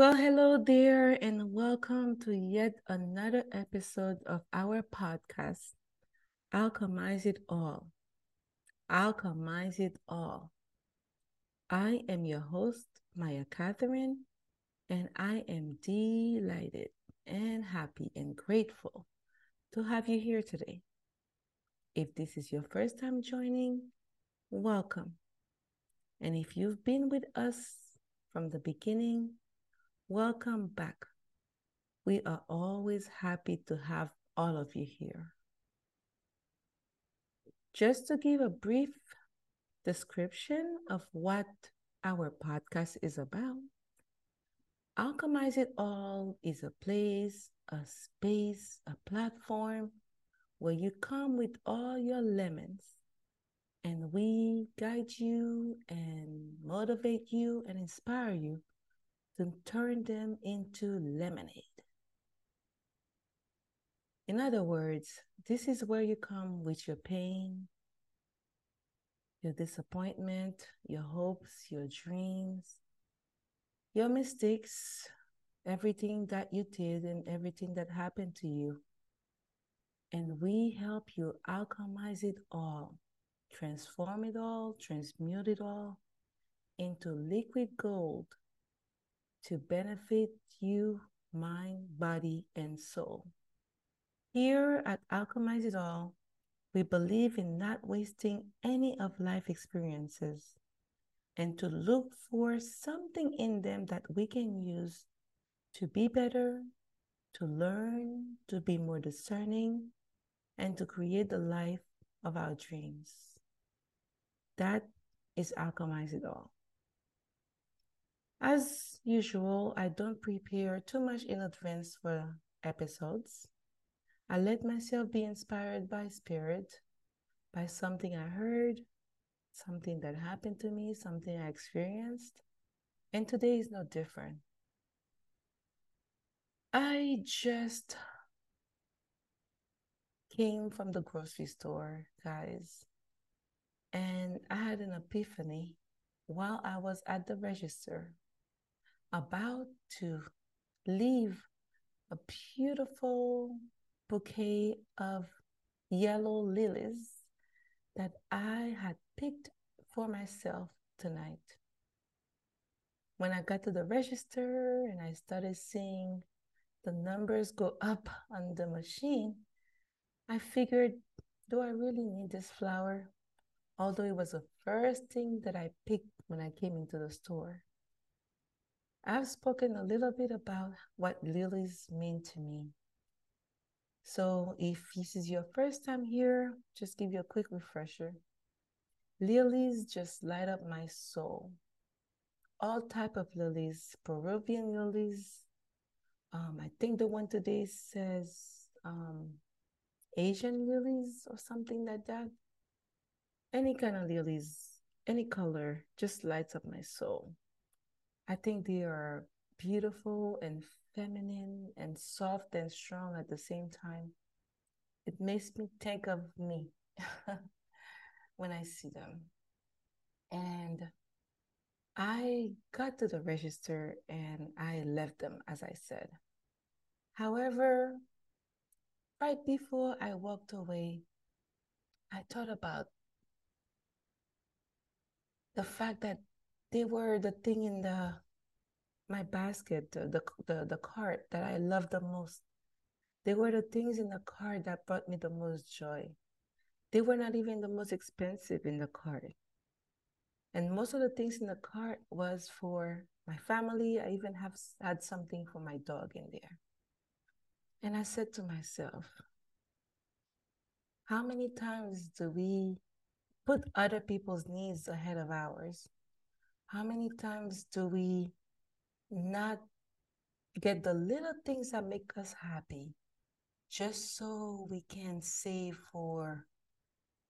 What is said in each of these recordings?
Well, hello there, and welcome to yet another episode of our podcast, Alchemize It All. Alchemize It All. I am your host, Maiya Katherine, and I am delighted and happy and grateful to have you here today. If this is your first time joining, welcome. And if you've been with us from the beginning, welcome back. We are always happy to have all of you here. Just to give a brief description of what our podcast is about, Alchemize It All is a place, a space, a platform where you come with all your lemons and we guide you and motivate you and inspire you to turn them into lemonade. In other words, this is where you come with your pain, your disappointment, your hopes, your dreams, your mistakes, everything that you did and everything that happened to you. And we help you alchemize it all, transform it all, transmute it all into liquid gold to benefit you, mind, body, and soul. Here at Alchemize It All, we believe in not wasting any of life experiences and to look for something in them that we can use to be better, to learn, to be more discerning, and to create the life of our dreams. That is Alchemize It All. As usual, I don't prepare too much in advance for episodes. I let myself be inspired by spirit, by something I heard, something that happened to me, something I experienced. And today is no different. I just came from the grocery store, guys, and I had an epiphany while I was at the register about to leave a beautiful bouquet of yellow lilies that I had picked for myself tonight. When I got to the register and I started seeing the numbers go up on the machine, I figured, do I really need this flower? Although it was the first thing that I picked when I came into the store. I've spoken a little bit about what lilies mean to me. So if this is your first time here, just give you a quick refresher. Lilies just light up my soul. All type of lilies, Peruvian lilies. Um, I think the one today says um, Asian lilies or something like that. Any kind of lilies, any color, just lights up my soul. I think they are beautiful and feminine and soft and strong at the same time. It makes me think of me when I see them. And I got to the register and I left them, as I said. However, right before I walked away, I thought about the fact that they were the thing in the my basket, the, the the the cart that I loved the most. They were the things in the cart that brought me the most joy. They were not even the most expensive in the cart. And most of the things in the cart was for my family. I even have had something for my dog in there. And I said to myself, how many times do we put other people's needs ahead of ours? How many times do we not get the little things that make us happy just so we can save for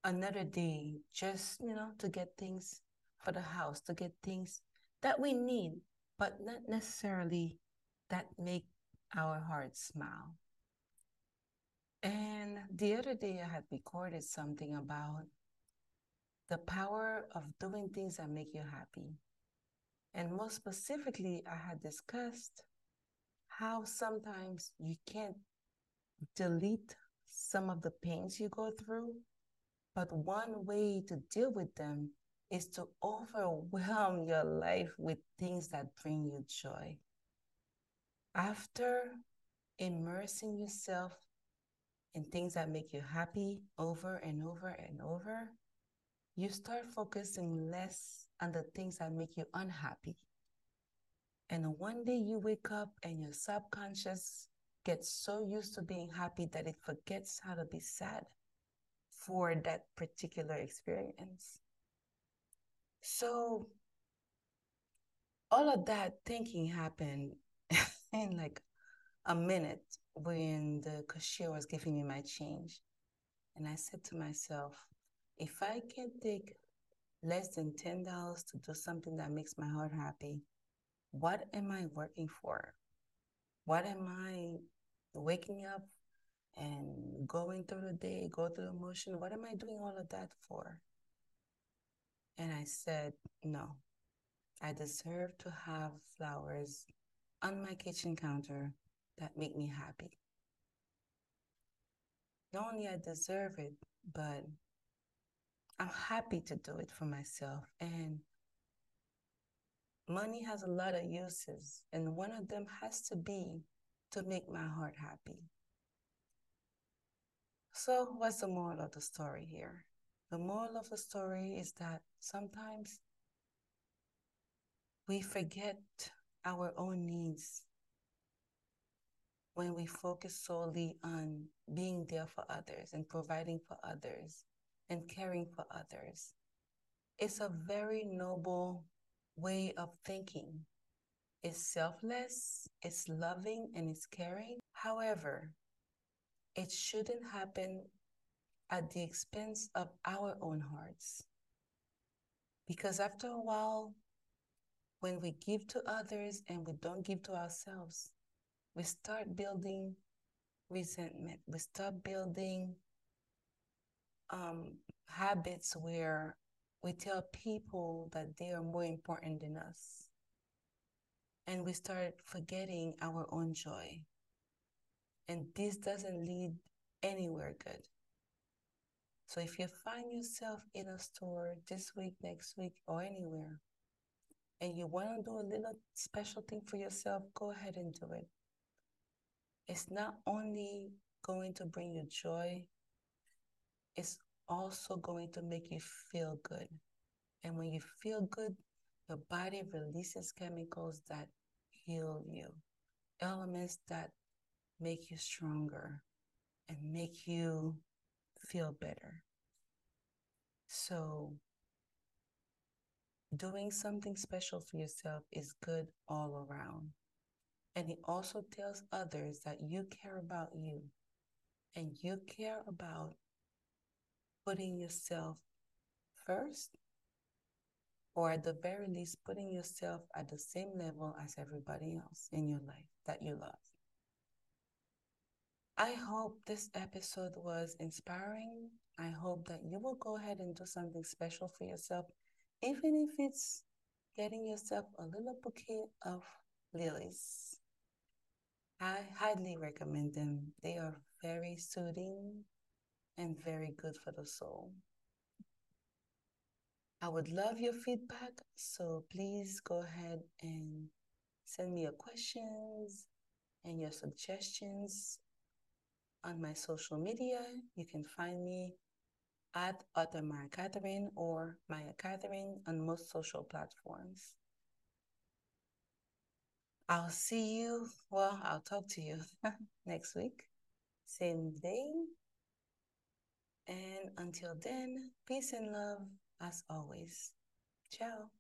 another day, just, you know, to get things for the house, to get things that we need, but not necessarily that make our hearts smile. And the other day, I had recorded something about the power of doing things that make you happy. And most specifically, I had discussed how sometimes you can't delete some of the pains you go through, but one way to deal with them is to overwhelm your life with things that bring you joy. After immersing yourself in things that make you happy over and over and over, you start focusing less on the things that make you unhappy. And one day you wake up and your subconscious gets so used to being happy that it forgets how to be sad for that particular experience. So, all of that thinking happened in like a minute when the cashier was giving me my change. And I said to myself, if I can take less than $10 to do something that makes my heart happy, what am I working for? What am I waking up and going through the day, go through the motion? What am I doing all of that for? And I said, no, I deserve to have flowers on my kitchen counter that make me happy. Not only I deserve it, but I'm happy to do it for myself. And money has a lot of uses, and one of them has to be to make my heart happy. So, what's the moral of the story here? The moral of the story is that sometimes we forget our own needs when we focus solely on being there for others and providing for others and caring for others. It's a very noble way of thinking. It's selfless, it's loving, and it's caring. However, it shouldn't happen at the expense of our own hearts. Because after a while, when we give to others and we don't give to ourselves, we start building resentment. We start building um, habits where we tell people that they are more important than us. And we start forgetting our own joy. And this doesn't lead anywhere good. So if you find yourself in a store this week, next week, or anywhere, and you want to do a little special thing for yourself, go ahead and do it. It's not only going to bring you joy, it's also going to make you feel good. And when you feel good, your body releases chemicals that heal you, elements that make you stronger and make you feel better. So, doing something special for yourself is good all around. And it also tells others that you care about you and you care about putting yourself first, or at the very least, putting yourself at the same level as everybody else in your life that you love. I hope this episode was inspiring. I hope that you will go ahead and do something special for yourself, even if it's getting yourself a little bouquet of lilies. I highly recommend them. They are very soothing and very good for the soul. I would love your feedback, so please go ahead and send me your questions and your suggestions on my social media. You can find me at Author Maiya Katherine or Maiya Katherine on most social platforms. I'll see you, well, I'll talk to you next week, same day. And until then, peace and love as always. Ciao.